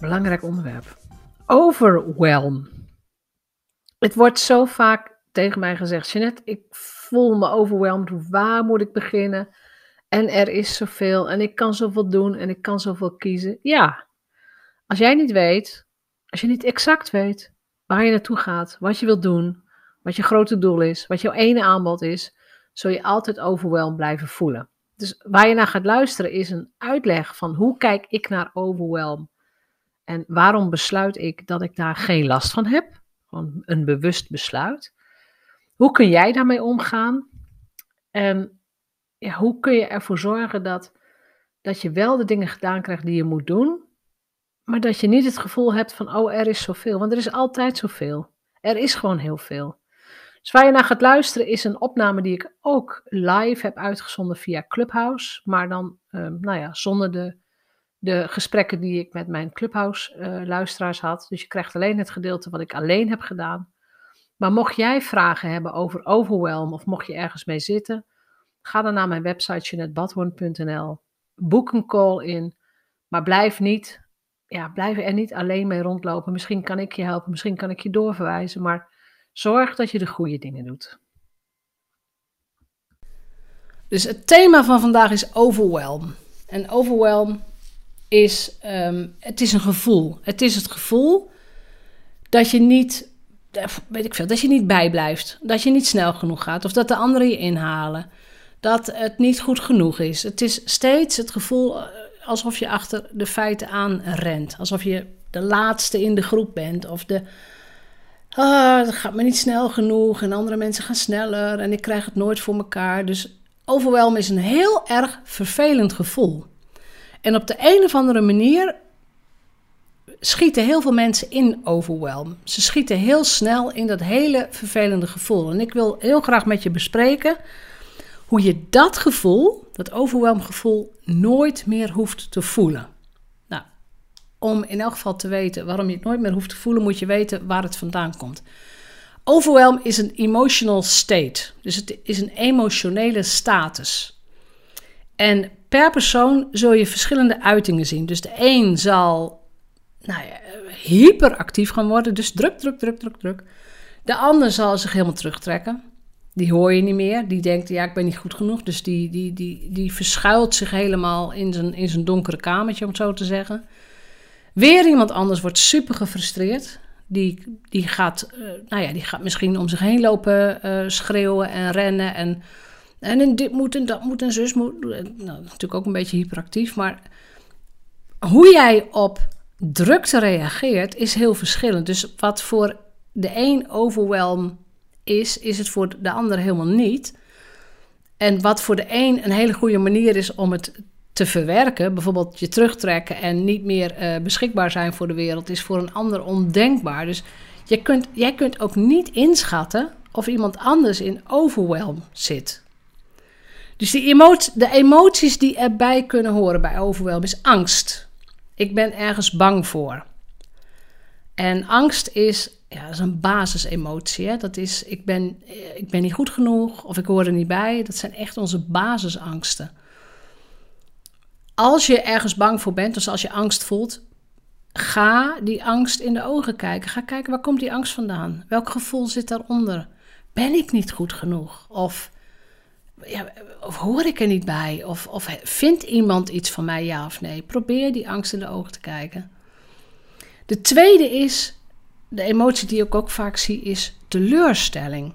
Belangrijk onderwerp. Overwhelm. Het wordt zo vaak tegen mij gezegd: Jeanette, ik voel me overweldigd. Waar moet ik beginnen? En er is zoveel en ik kan zoveel doen en ik kan zoveel kiezen. Ja, als jij niet weet, als je niet exact weet waar je naartoe gaat, wat je wilt doen, wat je grote doel is, wat jouw ene aanbod is, zul je altijd overweldigd blijven voelen. Dus waar je naar gaat luisteren is een uitleg van hoe kijk ik naar overwhelm en waarom besluit ik dat ik daar geen last van heb? Gewoon een bewust besluit. Hoe kun jij daarmee omgaan? En ja, hoe kun je ervoor zorgen dat, dat je wel de dingen gedaan krijgt die je moet doen, maar dat je niet het gevoel hebt van, oh, er is zoveel. Want er is altijd zoveel. Er is gewoon heel veel. Dus waar je naar gaat luisteren is een opname die ik ook live heb uitgezonden via Clubhouse. Maar dan, ehm, nou ja, zonder de de gesprekken die ik met mijn Clubhouse-luisteraars had. Dus je krijgt alleen het gedeelte wat ik alleen heb gedaan. Maar mocht jij vragen hebben over overwhelm of mocht je ergens mee zitten, ga dan naar mijn website jeanettebadhoorn.nl. Boek een call in, maar blijf niet, ja, blijf er niet alleen mee rondlopen. Misschien kan ik je helpen, misschien kan ik je doorverwijzen, maar zorg dat je de goede dingen doet. Dus het thema van vandaag is overwhelm. En overwhelm is, ehm, het is een gevoel. Het is het gevoel dat je niet, weet ik veel, dat je niet bijblijft. Dat je niet snel genoeg gaat. Of dat de anderen je inhalen. Dat het niet goed genoeg is. Het is steeds het gevoel eh, alsof je achter de feiten aan rent. Alsof je de laatste in de groep bent. Of de, ah, het gaat me niet snel genoeg. En andere mensen gaan sneller. En ik krijg het nooit voor elkaar. Dus overwelm is een heel erg vervelend gevoel. En op de een of andere manier schieten heel veel mensen in overwhelm. Ze schieten heel snel in dat hele vervelende gevoel. En ik wil heel graag met je bespreken hoe je dat gevoel, dat overwhelmgevoel, nooit meer hoeft te voelen. Nou, om in elk geval te weten waarom je het nooit meer hoeft te voelen, moet je weten waar het vandaan komt. Overwhelm is een emotional state. Dus het is een emotionele status. En per persoon zul je verschillende uitingen zien. Dus de een zal nou ja, hyperactief gaan worden, dus druk, druk, druk, druk, druk. De ander zal zich helemaal terugtrekken. Die hoor je niet meer. Die denkt, ja, ik ben niet goed genoeg. Dus die, die, die, die verschuilt zich helemaal in zijn, in zijn donkere kamertje, om het zo te zeggen. Weer iemand anders wordt super gefrustreerd. Die, die, gaat, uh, nou ja, die gaat misschien om zich heen lopen uh, schreeuwen en rennen en en dit moet en dat moet en zus moet. Nou, natuurlijk ook een beetje hyperactief. Maar hoe jij op drukte reageert is heel verschillend. Dus wat voor de een overwhelm is, is het voor de ander helemaal niet. En wat voor de een een hele goede manier is om het te verwerken, bijvoorbeeld je terugtrekken en niet meer uh, beschikbaar zijn voor de wereld, is voor een ander ondenkbaar. Dus kunt, jij kunt ook niet inschatten of iemand anders in overwhelm zit. Dus die de emoties die erbij kunnen horen bij overwhelm is angst. Ik ben ergens bang voor. En angst is, ja, is een basisemotie. Hè? Dat is, ik ben, ik ben niet goed genoeg of ik hoor er niet bij. Dat zijn echt onze basisangsten. Als je ergens bang voor bent, dus als je angst voelt, ga die angst in de ogen kijken. Ga kijken, waar komt die angst vandaan? Welk gevoel zit daaronder? Ben ik niet goed genoeg? Of ja, of hoor ik er niet bij? Of, of vindt iemand iets van mij, ja of nee? Probeer die angst in de ogen te kijken. De tweede is de emotie die ik ook vaak zie is teleurstelling.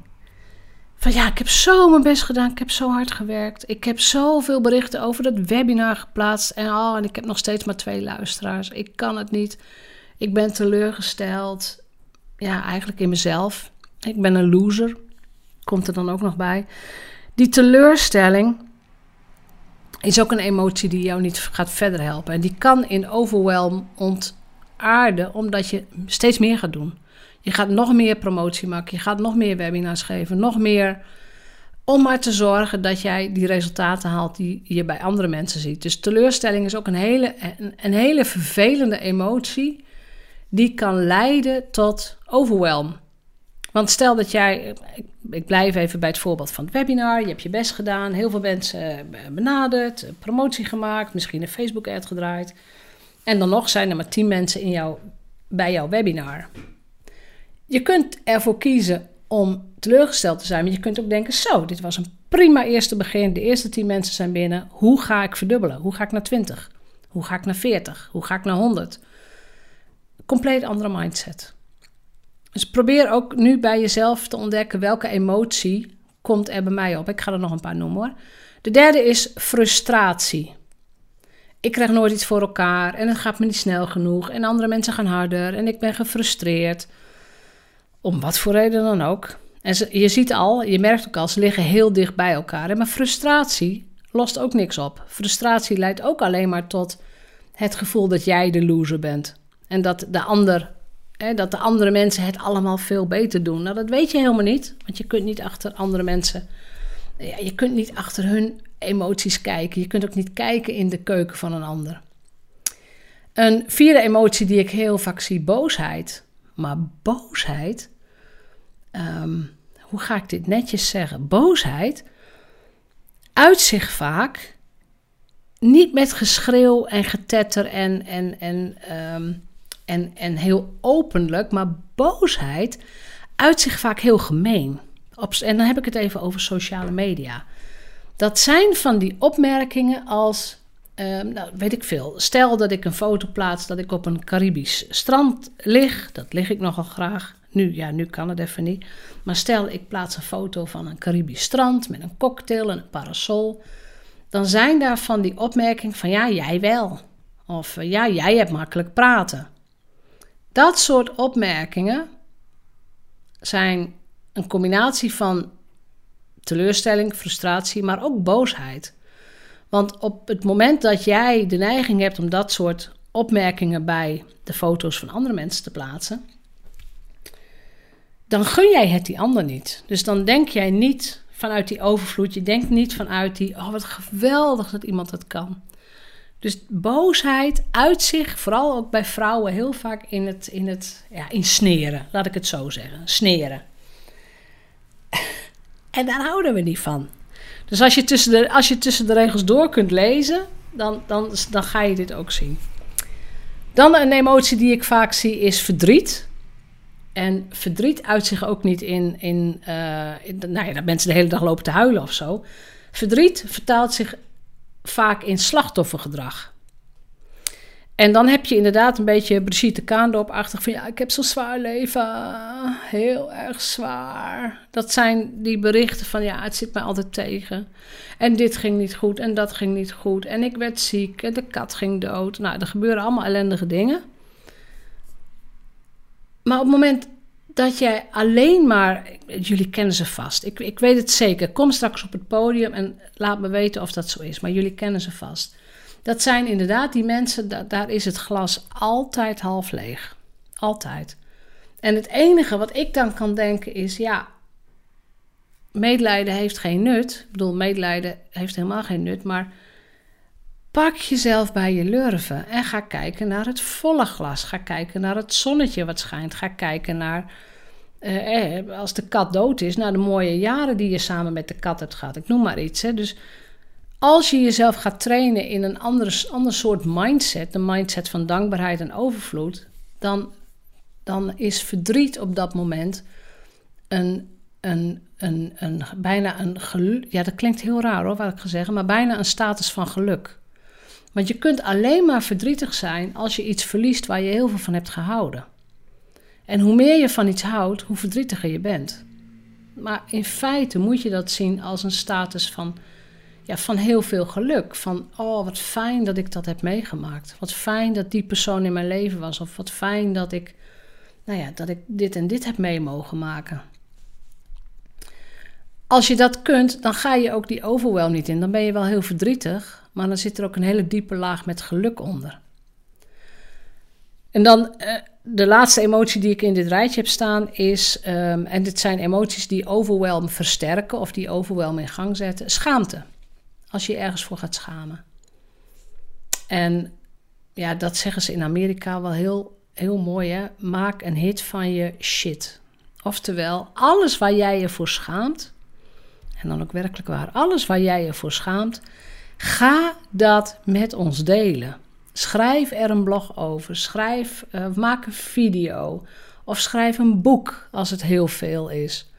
Van ja, ik heb zo mijn best gedaan, ik heb zo hard gewerkt. Ik heb zoveel berichten over dat webinar geplaatst. En, oh, en ik heb nog steeds maar twee luisteraars. Ik kan het niet. Ik ben teleurgesteld. Ja, eigenlijk in mezelf. Ik ben een loser. Komt er dan ook nog bij. Die teleurstelling is ook een emotie die jou niet gaat verder helpen. En die kan in overwhelm ontaarden, omdat je steeds meer gaat doen. Je gaat nog meer promotie maken, je gaat nog meer webinars geven, nog meer om maar te zorgen dat jij die resultaten haalt die je bij andere mensen ziet. Dus teleurstelling is ook een hele, een, een hele vervelende emotie die kan leiden tot overwhelm. Want stel dat jij, ik blijf even bij het voorbeeld van het webinar, je hebt je best gedaan, heel veel mensen benaderd, promotie gemaakt, misschien een Facebook-ad gedraaid. En dan nog zijn er maar 10 mensen in jou, bij jouw webinar. Je kunt ervoor kiezen om teleurgesteld te zijn, maar je kunt ook denken: zo, dit was een prima eerste begin. De eerste 10 mensen zijn binnen. Hoe ga ik verdubbelen? Hoe ga ik naar 20? Hoe ga ik naar 40? Hoe ga ik naar 100? Compleet andere mindset. Dus probeer ook nu bij jezelf te ontdekken welke emotie komt er bij mij op. Ik ga er nog een paar noemen hoor. De derde is frustratie. Ik krijg nooit iets voor elkaar en het gaat me niet snel genoeg en andere mensen gaan harder en ik ben gefrustreerd. Om wat voor reden dan ook. En je ziet al, je merkt ook al, ze liggen heel dicht bij elkaar. Maar frustratie lost ook niks op. Frustratie leidt ook alleen maar tot het gevoel dat jij de loser bent. En dat de ander dat de andere mensen het allemaal veel beter doen. Nou, dat weet je helemaal niet, want je kunt niet achter andere mensen. Ja, je kunt niet achter hun emoties kijken. Je kunt ook niet kijken in de keuken van een ander. Een vierde emotie die ik heel vaak zie, boosheid. Maar boosheid, ehm, hoe ga ik dit netjes zeggen? Boosheid uit zich vaak niet met geschreeuw en getetter en, en, en ehm, en, en heel openlijk, maar boosheid uit zich vaak heel gemeen. Op, en dan heb ik het even over sociale media. Dat zijn van die opmerkingen als, ehm, nou, weet ik veel. Stel dat ik een foto plaats dat ik op een Caribisch strand lig. Dat lig ik nogal graag. Nu, ja, nu kan het even niet. Maar stel ik plaats een foto van een Caribisch strand met een cocktail en een parasol. Dan zijn daar van die opmerkingen van ja, jij wel. Of ja, jij hebt makkelijk praten. Dat soort opmerkingen zijn een combinatie van teleurstelling, frustratie, maar ook boosheid. Want op het moment dat jij de neiging hebt om dat soort opmerkingen bij de foto's van andere mensen te plaatsen, dan gun jij het die ander niet. Dus dan denk jij niet vanuit die overvloed, je denkt niet vanuit die, oh wat geweldig dat iemand het kan. Dus boosheid uit zich, vooral ook bij vrouwen, heel vaak in het, in het ja, in sneren. Laat ik het zo zeggen. Sneren. En daar houden we niet van. Dus als je tussen de, als je tussen de regels door kunt lezen, dan, dan, dan ga je dit ook zien. Dan een emotie die ik vaak zie is verdriet. En verdriet uit zich ook niet in, in, uh, in nou ja, dat mensen de hele dag lopen te huilen of zo. Verdriet vertaalt zich vaak in slachtoffergedrag. En dan heb je inderdaad een beetje Brigitte Kaandorp-achtig van ja, ik heb zo'n zwaar leven, heel erg zwaar. Dat zijn die berichten van ja, het zit mij altijd tegen. En dit ging niet goed en dat ging niet goed. En ik werd ziek en de kat ging dood. Nou, er gebeuren allemaal ellendige dingen. Maar op het moment dat jij alleen maar. Jullie kennen ze vast. Ik, ik weet het zeker. Kom straks op het podium en laat me weten of dat zo is. Maar jullie kennen ze vast. Dat zijn inderdaad die mensen, daar is het glas altijd half leeg. Altijd. En het enige wat ik dan kan denken is: ja, medelijden heeft geen nut. Ik bedoel, medelijden heeft helemaal geen nut. Maar Pak jezelf bij je lurven en ga kijken naar het volle glas. Ga kijken naar het zonnetje wat schijnt. Ga kijken naar, eh, eh, als de kat dood is, naar de mooie jaren die je samen met de kat hebt gehad. Ik noem maar iets. Hè. Dus als je jezelf gaat trainen in een ander, ander soort mindset, de mindset van dankbaarheid en overvloed, dan, dan is verdriet op dat moment een, een, een, een, bijna een geluk. Ja, dat klinkt heel raar hoor, wat ik ga zeggen, maar bijna een status van geluk. Want je kunt alleen maar verdrietig zijn als je iets verliest waar je heel veel van hebt gehouden. En hoe meer je van iets houdt, hoe verdrietiger je bent. Maar in feite moet je dat zien als een status van, ja, van heel veel geluk. Van, oh, wat fijn dat ik dat heb meegemaakt. Wat fijn dat die persoon in mijn leven was. Of wat fijn dat ik, nou ja, dat ik dit en dit heb mee mogen maken. Als je dat kunt, dan ga je ook die overwhelm niet in. Dan ben je wel heel verdrietig, maar dan zit er ook een hele diepe laag met geluk onder. En dan uh, de laatste emotie die ik in dit rijtje heb staan is, um, en dit zijn emoties die overwhelm versterken of die overwhelm in gang zetten, schaamte. Als je ergens voor gaat schamen. En ja, dat zeggen ze in Amerika wel heel, heel mooi, hè? Maak een hit van je shit. Oftewel, alles waar jij je voor schaamt, en dan ook werkelijk waar, alles waar jij je voor schaamt, ga dat met ons delen. Schrijf er een blog over. Schrijf, uh, maak een video. Of schrijf een boek als het heel veel is.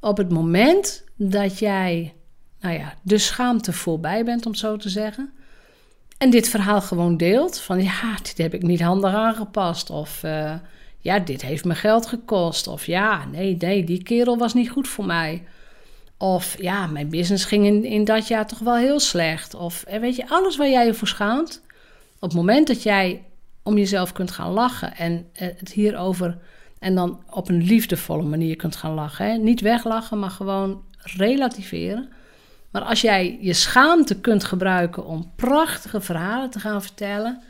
Op het moment dat jij, nou ja, de schaamte voorbij bent, om zo te zeggen. En dit verhaal gewoon deelt. Van ja, dit heb ik niet handig aangepast. Of uh, ja, dit heeft me geld gekost. Of ja, nee, nee, die kerel was niet goed voor mij. Of ja, mijn business ging in, in dat jaar toch wel heel slecht. Of eh, weet je, alles waar jij je voor schaamt op het moment dat jij om jezelf kunt gaan lachen en eh, het hierover en dan op een liefdevolle manier kunt gaan lachen. Hè? Niet weglachen, maar gewoon relativeren. Maar als jij je schaamte kunt gebruiken om prachtige verhalen te gaan vertellen,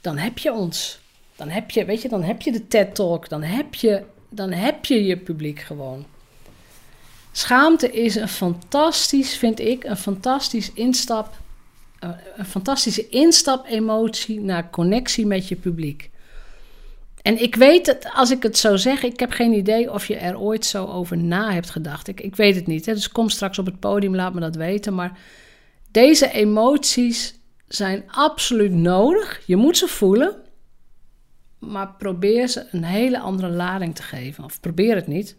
dan heb je ons. Dan heb je, weet je, dan heb je de TED Talk, dan heb je, dan heb je je publiek gewoon. Schaamte is een fantastisch, vind ik, een fantastisch instap een fantastische instap-emotie naar connectie met je publiek. En ik weet het, als ik het zo zeg, ik heb geen idee of je er ooit zo over na hebt gedacht. Ik, ik weet het niet. Hè? Dus kom straks op het podium, laat me dat weten. Maar deze emoties zijn absoluut nodig. Je moet ze voelen. Maar probeer ze een hele andere lading te geven. Of probeer het niet.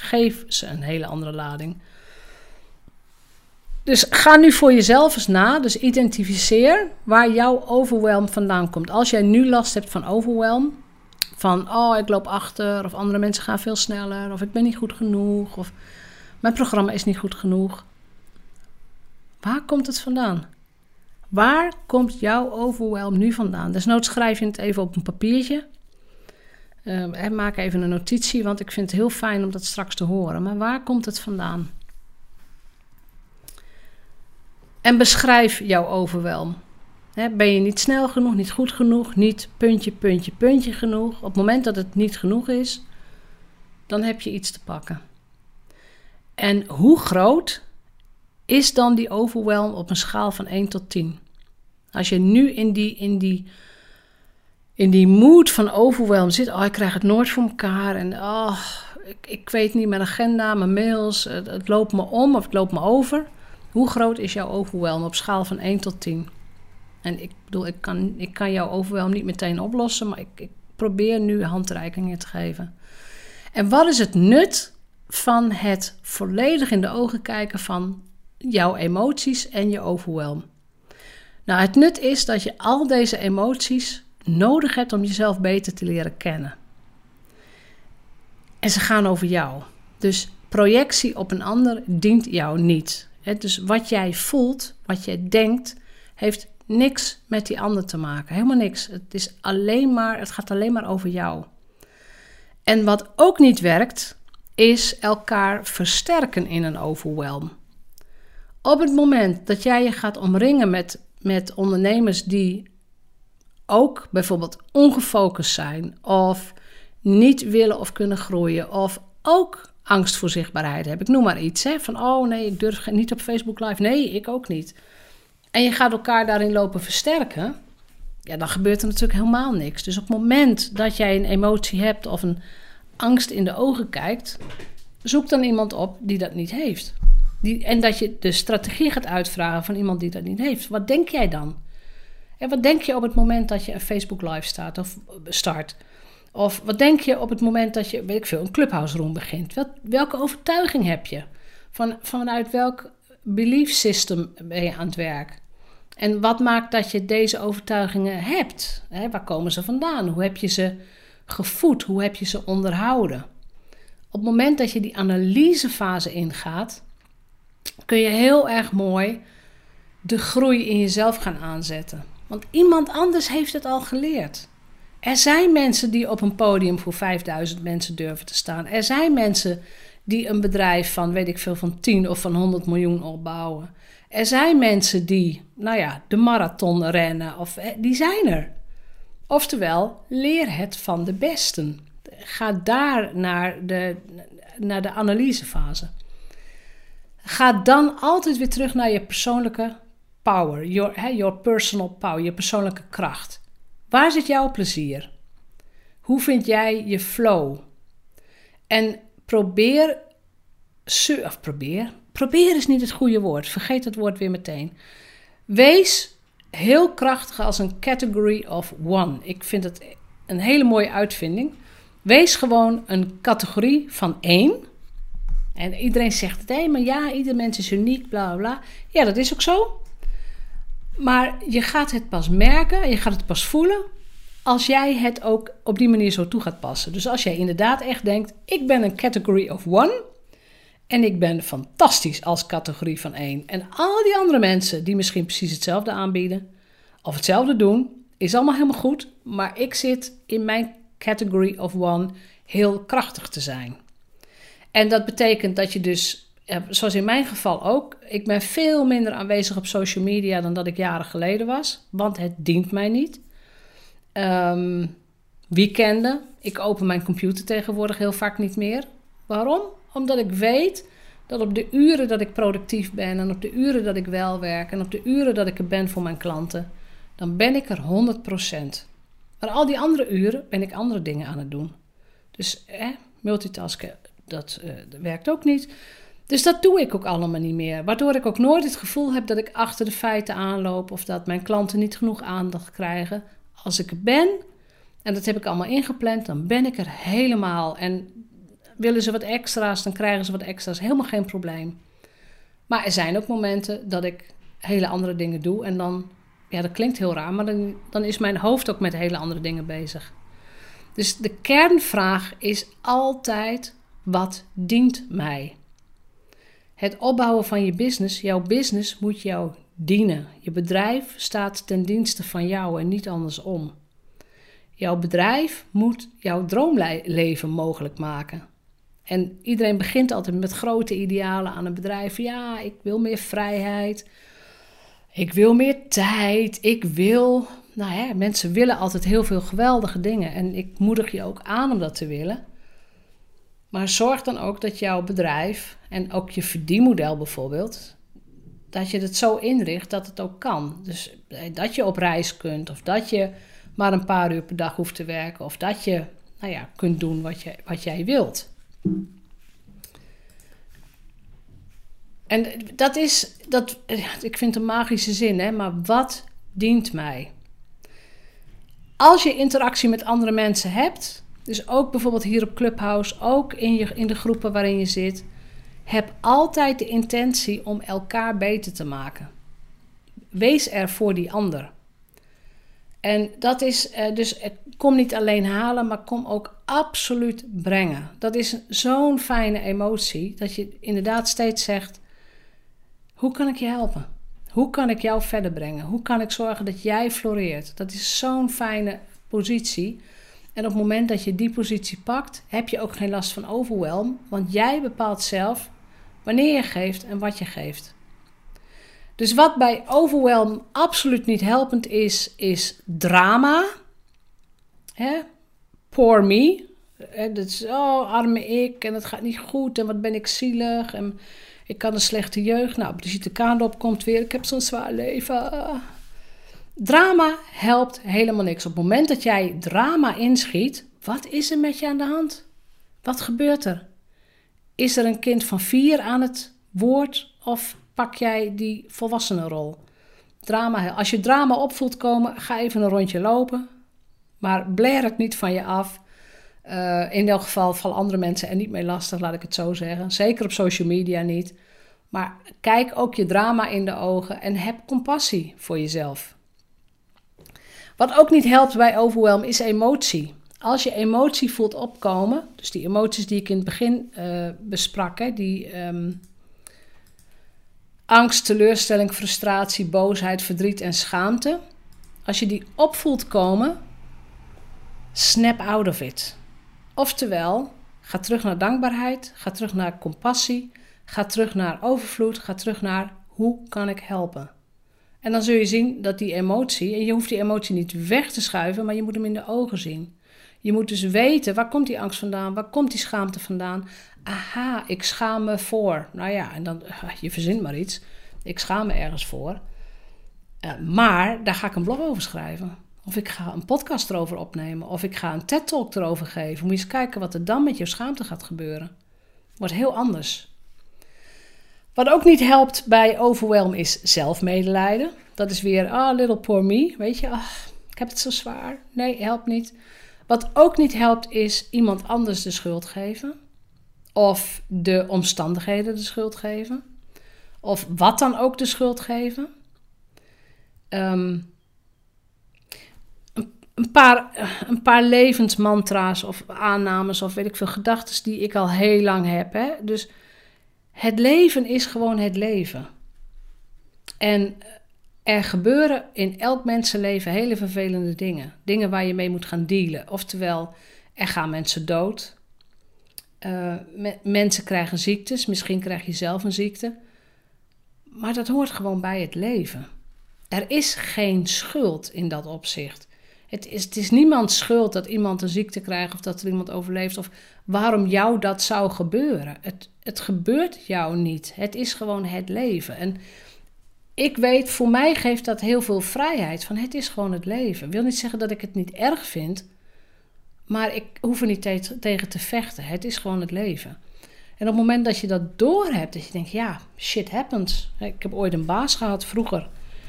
Geef ze een hele andere lading. Dus ga nu voor jezelf eens na. Dus identificeer waar jouw overwhelm vandaan komt. Als jij nu last hebt van overwhelm, van oh ik loop achter, of andere mensen gaan veel sneller, of ik ben niet goed genoeg, of mijn programma is niet goed genoeg. Waar komt het vandaan? Waar komt jouw overwhelm nu vandaan? Desnoods schrijf je het even op een papiertje. Uh, maak even een notitie, want ik vind het heel fijn om dat straks te horen. Maar waar komt het vandaan? En beschrijf jouw overwelm. ben je niet snel genoeg, niet goed genoeg, niet puntje, puntje, puntje genoeg? Op het moment dat het niet genoeg is, dan heb je iets te pakken. En hoe groot is dan die overwelm op een schaal van 1 tot 10? Als je nu in die, in die, in die mood van overwelm zit, oh, ik krijg het nooit voor elkaar en oh, ik, ik weet niet mijn agenda, mijn mails, het, het loopt me om of het loopt me over hoe groot is jouw overwhelm op schaal van 1 tot 10? En ik bedoel, ik kan, ik kan jouw overwhelm niet meteen oplossen, maar ik, ik probeer nu handreikingen te geven. En wat is het nut van het volledig in de ogen kijken van jouw emoties en je overwhelm? Nou, het nut is dat je al deze emoties nodig hebt om jezelf beter te leren kennen. En ze gaan over jou. Dus projectie op een ander dient jou niet dus wat jij voelt, wat jij denkt, heeft niks met die ander te maken. Helemaal niks. Het, is alleen maar, het gaat alleen maar over jou. En wat ook niet werkt, is elkaar versterken in een overwhelm. Op het moment dat jij je gaat omringen met, met ondernemers die ook bijvoorbeeld ongefocust zijn, of niet willen of kunnen groeien, of ook angst voor zichtbaarheid heb. Ik noem maar iets. Hè? Van, oh nee, ik durf niet op Facebook Live. Nee, ik ook niet. En je gaat elkaar daarin lopen versterken. Ja, dan gebeurt er natuurlijk helemaal niks. Dus op het moment dat jij een emotie hebt of een angst in de ogen kijkt... zoek dan iemand op die dat niet heeft. Die, en dat je de strategie gaat uitvragen van iemand die dat niet heeft. Wat denk jij dan? En wat denk je op het moment dat je een Facebook Live staat of start? Of wat denk je op het moment dat je, weet ik veel, een clubhouse room begint? Welke overtuiging heb je? Van, vanuit welk belief system ben je aan het werk? En wat maakt dat je deze overtuigingen hebt? waar komen ze vandaan? Hoe heb je ze gevoed? Hoe heb je ze onderhouden? Op het moment dat je die analysefase ingaat, kun je heel erg mooi de groei in jezelf gaan aanzetten. Want iemand anders heeft het al geleerd. Er zijn mensen die op een podium voor 5000 mensen durven te staan. Er zijn mensen die een bedrijf van, weet ik veel, van 10 of van 100 miljoen opbouwen. Er zijn mensen die, nou ja, de marathon rennen, of, die zijn er. Oftewel, leer het van de besten. Ga daar naar de, naar de analysefase. Ga dan altijd weer terug naar je persoonlijke power, your, your personal power, je persoonlijke kracht. Waar zit jouw plezier? Hoe vind jij je flow? En probeer, of probeer, probeer is niet het goede woord, vergeet het woord weer meteen. Wees heel krachtig als een category of one. Ik vind het een hele mooie uitvinding. Wees gewoon een categorie van één. En iedereen zegt het, hé, maar ja, ieder mens is uniek, bla bla. Ja, dat is ook zo. Maar je gaat het pas merken, je gaat het pas voelen als jij het ook op die manier zo toe gaat passen. Dus als jij inderdaad echt denkt: ik ben een category of one en ik ben fantastisch als categorie van één. En al die andere mensen die misschien precies hetzelfde aanbieden of hetzelfde doen, is allemaal helemaal goed. Maar ik zit in mijn category of one heel krachtig te zijn. En dat betekent dat je dus zoals in mijn geval ook, ik ben veel minder aanwezig op social media dan dat ik jaren geleden was, want het dient mij niet. Um, weekenden, ik open mijn computer tegenwoordig heel vaak niet meer. Waarom? Omdat ik weet dat op de uren dat ik productief ben en op de uren dat ik wel werk en op de uren dat ik er ben voor mijn klanten, dan ben ik er 100%. Maar al die andere uren ben ik andere dingen aan het doen. Dus eh, multitasken, dat, uh, dat werkt ook niet. Dus dat doe ik ook allemaal niet meer. Waardoor ik ook nooit het gevoel heb dat ik achter de feiten aanloop of dat mijn klanten niet genoeg aandacht krijgen. Als ik er ben, en dat heb ik allemaal ingepland, dan ben ik er helemaal. En willen ze wat extra's, dan krijgen ze wat extra's. Helemaal geen probleem. Maar er zijn ook momenten dat ik hele andere dingen doe. En dan, ja, dat klinkt heel raar, maar dan, dan is mijn hoofd ook met hele andere dingen bezig. Dus de kernvraag is altijd: wat dient mij? Het opbouwen van je business, jouw business moet jou dienen. Je bedrijf staat ten dienste van jou en niet andersom. Jouw bedrijf moet jouw droomleven mogelijk maken. En iedereen begint altijd met grote idealen aan een bedrijf. Ja, ik wil meer vrijheid. Ik wil meer tijd. Ik wil. Nou hè, mensen willen altijd heel veel geweldige dingen. En ik moedig je ook aan om dat te willen. Maar zorg dan ook dat jouw bedrijf en ook je verdienmodel bijvoorbeeld, dat je het zo inricht dat het ook kan. Dus eh, dat je op reis kunt, of dat je maar een paar uur per dag hoeft te werken, of dat je nou ja, kunt doen wat, je, wat jij wilt. En dat is, dat, ik vind het een magische zin, hè, maar wat dient mij? Als je interactie met andere mensen hebt, dus ook bijvoorbeeld hier op Clubhouse, ook in, je, in de groepen waarin je zit. Heb altijd de intentie om elkaar beter te maken. Wees er voor die ander. En dat is uh, dus, kom niet alleen halen, maar kom ook absoluut brengen. Dat is zo'n fijne emotie dat je inderdaad steeds zegt: hoe kan ik je helpen? Hoe kan ik jou verder brengen? Hoe kan ik zorgen dat jij floreert? Dat is zo'n fijne positie. En op het moment dat je die positie pakt, heb je ook geen last van overwhelm, want jij bepaalt zelf wanneer je geeft en wat je geeft. Dus wat bij overwhelm absoluut niet helpend is, is drama. Hè? Poor me. Dat is, oh, arme ik en het gaat niet goed en wat ben ik zielig en ik kan een slechte jeugd. Nou, Brigitte Kaandop komt weer, ik heb zo'n zwaar leven. Drama helpt helemaal niks. Op het moment dat jij drama inschiet, wat is er met je aan de hand? Wat gebeurt er? Is er een kind van vier aan het woord of pak jij die volwassenenrol? Drama, als je drama opvoelt komen, ga even een rondje lopen. Maar blair het niet van je af. Uh, in elk geval vallen andere mensen er niet mee lastig, laat ik het zo zeggen. Zeker op social media niet. Maar kijk ook je drama in de ogen en heb compassie voor jezelf. Wat ook niet helpt bij overwhelm is emotie. als je emotie voelt opkomen, dus die emoties die ik in het begin uh, besprak, hè, die ehm, angst, teleurstelling, frustratie, boosheid, verdriet en schaamte. Als je die opvoelt komen, snap out of it. Oftewel, ga terug naar dankbaarheid, ga terug naar compassie, ga terug naar overvloed, ga terug naar hoe kan ik helpen. En dan zul je zien dat die emotie, en je hoeft die emotie niet weg te schuiven, maar je moet hem in de ogen zien. Je moet dus weten, waar komt die angst vandaan? Waar komt die schaamte vandaan? Aha, ik schaam me voor. Nou ja, en dan, je verzint maar iets. Ik schaam me ergens voor. Uh, maar daar ga ik een blog over schrijven. Of ik ga een podcast erover opnemen. Of ik ga een TED-talk erover geven. Moet je eens kijken wat er dan met je schaamte gaat gebeuren. Wordt heel anders. Wat ook niet helpt bij overwhelm is zelfmedelijden. Dat is weer, ah, oh, little poor me. Weet je, ach, ik heb het zo zwaar. Nee, helpt niet. Wat ook niet helpt is iemand anders de schuld geven. Of de omstandigheden de schuld geven. Of wat dan ook de schuld geven. Um, een, paar, een paar levensmantra's of aannames of weet ik veel gedachten die ik al heel lang heb. Hè? Dus het leven is gewoon het leven. En er gebeuren in elk mensenleven hele vervelende dingen. Dingen waar je mee moet gaan dealen. Oftewel, er gaan mensen dood. Uh, mensen krijgen ziektes. Misschien krijg je zelf een ziekte. Maar dat hoort gewoon bij het leven. Er is geen schuld in dat opzicht. Het is, het is niemands schuld dat iemand een ziekte krijgt of dat er iemand overleeft of waarom jou dat zou gebeuren. Het, het gebeurt jou niet. Het is gewoon het leven. En ik weet, voor mij geeft dat heel veel vrijheid. Van het is gewoon het leven. Ik wil niet zeggen dat ik het niet erg vind, maar ik hoef er niet tegen te vechten. Het is gewoon het leven. En op het moment dat je dat doorhebt, dat je denkt, ja, shit happens. Ik heb ooit een baas gehad vroeger.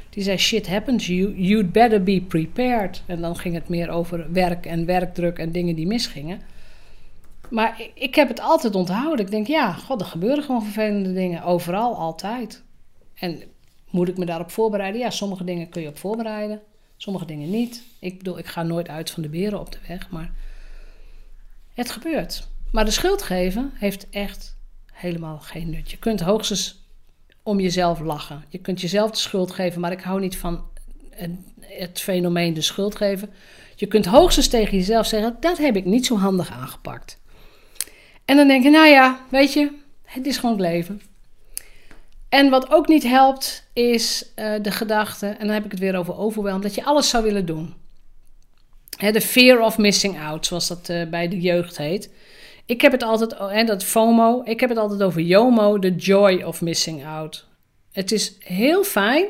Die zei, shit happens, you, you'd better be prepared. En dan ging het meer over werk en werkdruk en dingen die misgingen. Maar ik, ik heb het altijd onthouden. Ik denk, ja, god, er gebeuren gewoon vervelende dingen. Overal, altijd. En moet ik me daarop voorbereiden? Ja, sommige dingen kun je op voorbereiden. Sommige dingen niet. Ik bedoel, ik ga nooit uit van de beren op de weg. Maar het gebeurt. Maar de schuld geven heeft echt helemaal geen nut. Je kunt hoogstens om jezelf lachen. Je kunt jezelf de schuld geven, maar ik hou niet van het fenomeen de schuld geven. Je kunt hoogstens tegen jezelf zeggen: dat heb ik niet zo handig aangepakt. En dan denk je: nou ja, weet je, het is gewoon het leven. En wat ook niet helpt, is uh, de gedachte, en dan heb ik het weer over overwhelm, dat je alles zou willen doen. de fear of missing out, zoals dat uh, bij de jeugd heet. Ik heb het altijd, en dat FOMO, ik heb het altijd over YOMO, the joy of missing out. Het is heel fijn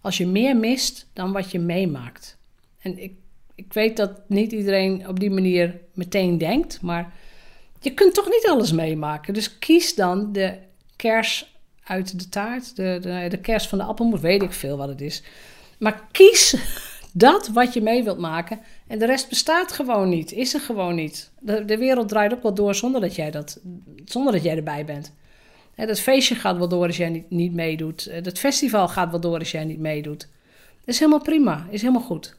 als je meer mist dan wat je meemaakt. En ik, ik weet dat niet iedereen op die manier meteen denkt, maar je kunt toch niet alles meemaken. Dus kies dan de kers uit de taart, de, de, de kers van de appelmoes, weet ik veel wat het is. Maar kies dat wat je mee wilt maken. En de rest bestaat gewoon niet, is er gewoon niet. De, de wereld draait ook wel door zonder dat jij, dat, zonder dat jij erbij bent. dat feestje gaat wel door als jij niet, niet meedoet. Dat festival gaat wel door als jij niet meedoet. Dat is helemaal prima, is helemaal goed.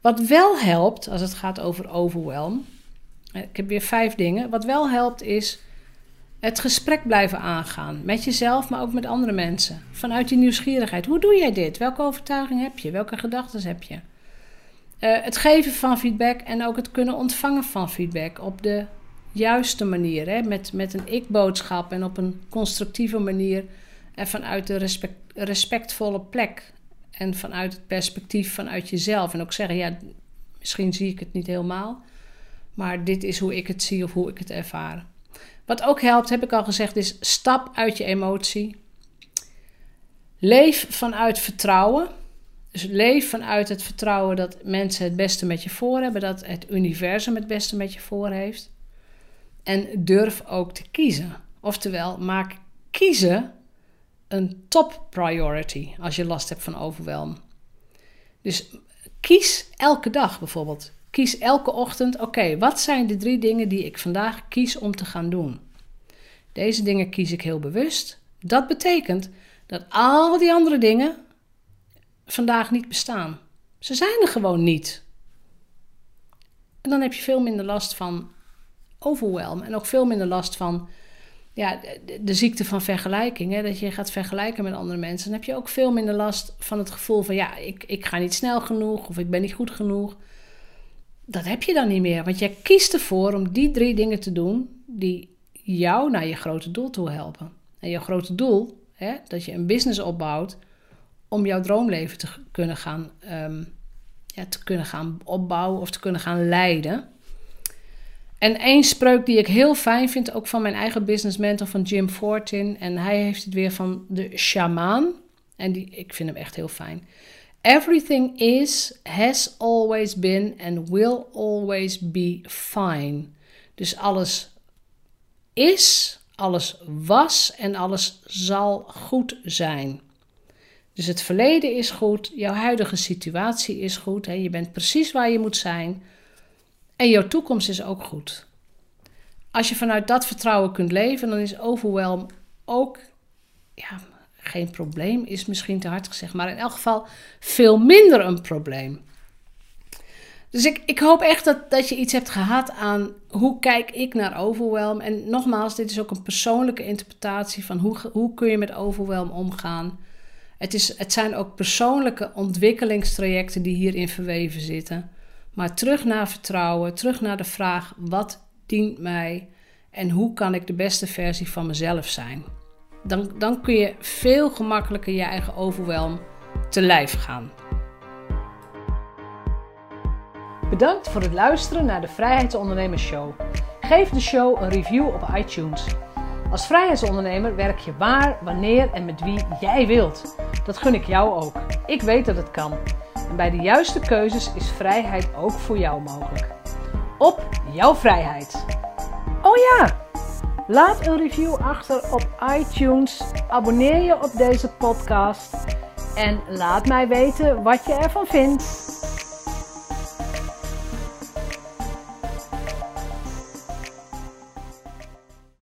Wat wel helpt als het gaat over overwhelm. Ik heb weer vijf dingen. Wat wel helpt is het gesprek blijven aangaan. Met jezelf, maar ook met andere mensen. Vanuit die nieuwsgierigheid. Hoe doe jij dit? Welke overtuiging heb je? Welke gedachten heb je? Uh, het geven van feedback en ook het kunnen ontvangen van feedback op de juiste manier. Hè? Met, met een ik-boodschap en op een constructieve manier. En vanuit de respect, respectvolle plek. En vanuit het perspectief vanuit jezelf. En ook zeggen, ja, misschien zie ik het niet helemaal. Maar dit is hoe ik het zie of hoe ik het ervaar. Wat ook helpt, heb ik al gezegd, is stap uit je emotie. Leef vanuit vertrouwen. Dus leef vanuit het vertrouwen dat mensen het beste met je voor hebben, dat het universum het beste met je voor heeft. En durf ook te kiezen. Oftewel, maak kiezen een top priority als je last hebt van overwelm. Dus kies elke dag bijvoorbeeld. Kies elke ochtend, oké, wat zijn de drie dingen die ik vandaag kies om te gaan doen? Deze dingen kies ik heel bewust. Dat betekent dat al die andere dingen vandaag niet bestaan. Ze zijn er gewoon niet. En dan heb je veel minder last van overwhelm. En ook veel minder last van ja, de, ziekte van vergelijking. Hè? Dat je gaat vergelijken met andere mensen. Dan heb je ook veel minder last van het gevoel van... ja, ik, ik ga niet snel genoeg of ik ben niet goed genoeg. Dat heb je dan niet meer. Want jij kiest ervoor om die drie dingen te doen... die jou naar je grote doel toe helpen. En jouw grote doel, hè, dat je een business opbouwt... om jouw droomleven te kunnen gaan, um, ja, te kunnen gaan opbouwen of te kunnen gaan leiden... En één spreuk die ik heel fijn vind, ook van mijn eigen business mentor van Jim Fortin. En hij heeft het weer van de shamaan. En die, ik vind hem echt heel fijn. Everything is, has always been and will always be fine. Dus alles is, alles was en alles zal goed zijn. Dus het verleden is goed, jouw huidige situatie is goed. Hè? Je bent precies waar je moet zijn. En jouw toekomst is ook goed. Als je vanuit dat vertrouwen kunt leven, dan is overwhelm ook ja, geen probleem, is misschien te hard gezegd, maar in elk geval veel minder een probleem. Dus ik, ik hoop echt dat, dat je iets hebt gehad aan hoe kijk ik naar overwhelm. En nogmaals, dit is ook een persoonlijke interpretatie van hoe, hoe kun je met overwhelm omgaan. Het, is, het zijn ook persoonlijke ontwikkelingstrajecten die hierin verweven zitten. Maar terug naar vertrouwen, terug naar de vraag: wat dient mij en hoe kan ik de beste versie van mezelf zijn? Dan, dan kun je veel gemakkelijker je eigen overwelm te lijf gaan. Bedankt voor het luisteren naar de Vrijheidsondernemers Show. Geef de show een review op iTunes. Als vrijheidsondernemer werk je waar, wanneer en met wie jij wilt. Dat gun ik jou ook. Ik weet dat het kan. En bij de juiste keuzes is vrijheid ook voor jou mogelijk. Op jouw vrijheid. Oh ja, laat een review achter op iTunes. Abonneer je op deze podcast. En laat mij weten wat je ervan vindt.